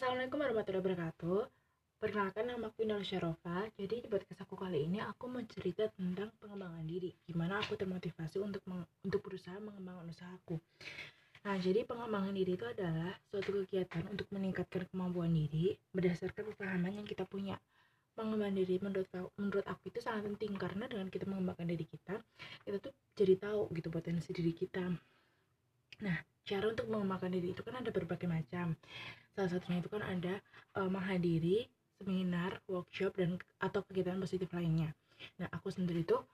Assalamualaikum warahmatullahi wabarakatuh. Perkenalkan nama aku Indah Syarofa. Jadi di podcast aku kali ini aku mau cerita tentang pengembangan diri. Gimana aku termotivasi untuk untuk berusaha mengembangkan usahaku Nah jadi pengembangan diri itu adalah suatu kegiatan untuk meningkatkan kemampuan diri Berdasarkan pemahaman yang kita punya. Pengembangan diri menurut menurut aku itu sangat penting Karena dengan kita mengembangkan diri kita Kita tuh jadi tahu gitu potensi diri kita. Nah, cara untuk mengembangkan diri itu kan ada berbagai macam. Salah satunya itu kan ada uh, menghadiri seminar workshop dan atau kegiatan positif lainnya. Nah aku sendiri tuh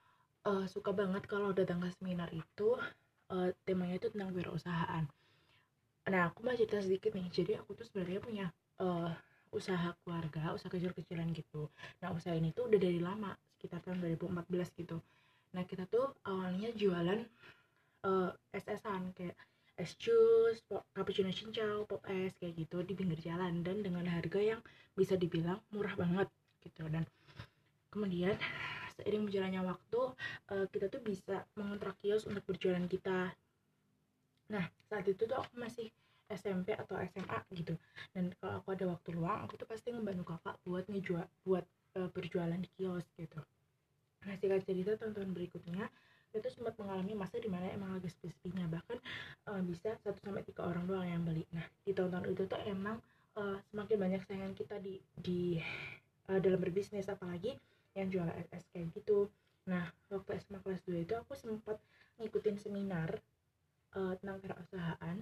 uh, suka banget kalau datang ke seminar itu uh, temanya itu tentang wirausahaan. Nah aku mau cerita sedikit nih. Jadi aku tuh sebenarnya punya uh, usaha keluarga usaha kecil-kecilan gitu. Nah usaha ini tuh udah dari lama sekitar tahun 2014 gitu. Nah kita tuh awalnya jualan uh, SS-an kayak es jus, cappuccino cincau, pop es kayak gitu di pinggir jalan. Dan dengan harga yang bisa dibilang murah banget gitu. Dan kemudian seiring berjalannya waktu uh, kita tuh bisa mengontrak kios untuk berjualan kita. Nah saat itu tuh aku masih SMP atau SMA gitu. Dan kalau aku ada waktu luang aku tuh pasti ngebantu kakak buat ngejual buat uh, berjualan di kios gitu. Nah singkat cerita tonton berikutnya itu sempat mengalami masa di mana emang lagi spesifiknya. Bahkan uh, bisa satu sampai tiga orang doang yang beli. Nah di tahun-tahun itu tuh emang uh, semakin banyak saingan kita di di uh, dalam berbisnis. Apalagi yang jual SS kayak gitu. Nah waktu SMA kelas 2 itu aku sempat ngikutin seminar uh, tentang kewirausahaan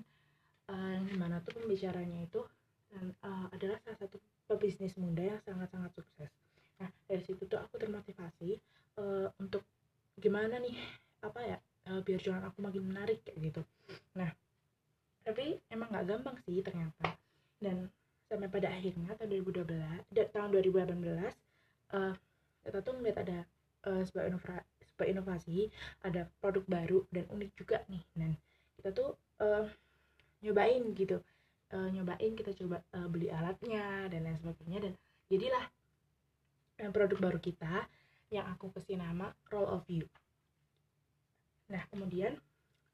uh, di mana tuh pembicaranya itu uh, adalah salah satu pebisnis muda yang sangat-sangat sukses. Nah dari situ tuh aku termotivasi uh, untuk gimana nih apa ya uh, biar jualan aku makin menarik kayak gitu. Nah tapi emang nggak gampang sih ternyata. Dan sampai pada akhirnya tahun 2012 tahun 2018 uh, kita tuh ngeliat ada uh, sebuah inovasi sebuah inovasi ada produk baru dan unik juga nih. Dan kita tuh uh, nyobain gitu. Uh, nyobain kita coba uh, beli alatnya dan lain sebagainya. Dan jadilah produk baru kita yang aku kasih nama Roll of You nah kemudian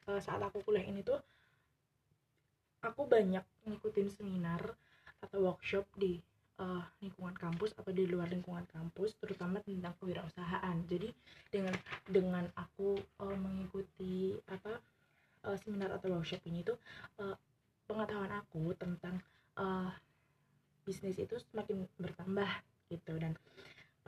uh, saat aku kuliah ini tuh aku banyak ngikutin seminar atau workshop di uh, lingkungan kampus atau di luar lingkungan kampus terutama tentang kewirausahaan. Jadi dengan dengan aku uh, mengikuti apa uh, seminar atau workshop ini tuh uh, pengetahuan aku tentang uh, bisnis itu semakin bertambah gitu. Dan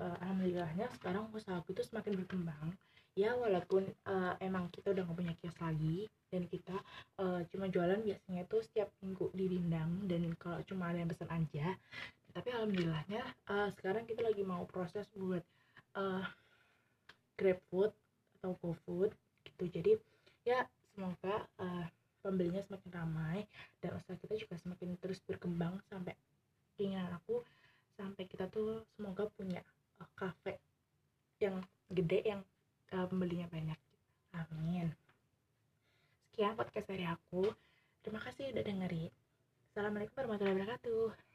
uh, alhamdulillahnya sekarang usahaku itu semakin berkembang ya walaupun uh, emang kita udah gak punya kios lagi dan kita uh, cuma jualan biasanya tuh setiap minggu di Rindang dan kalau cuma ada yang pesan aja. Tapi alhamdulillahnya uh, sekarang kita lagi mau proses buat uh, grab food atau GoFood gitu. Jadi ya semoga uh, pembelinya semakin ramai dan usaha kita juga semakin terus berkembang sampai keinginan aku sampai kita tuh semoga punya cafe yang gede yang uh, pembelinya banyak. Amin. Sekian podcast dari aku. Terima kasih udah dengerin. Assalamualaikum warahmatullahi wabarakatuh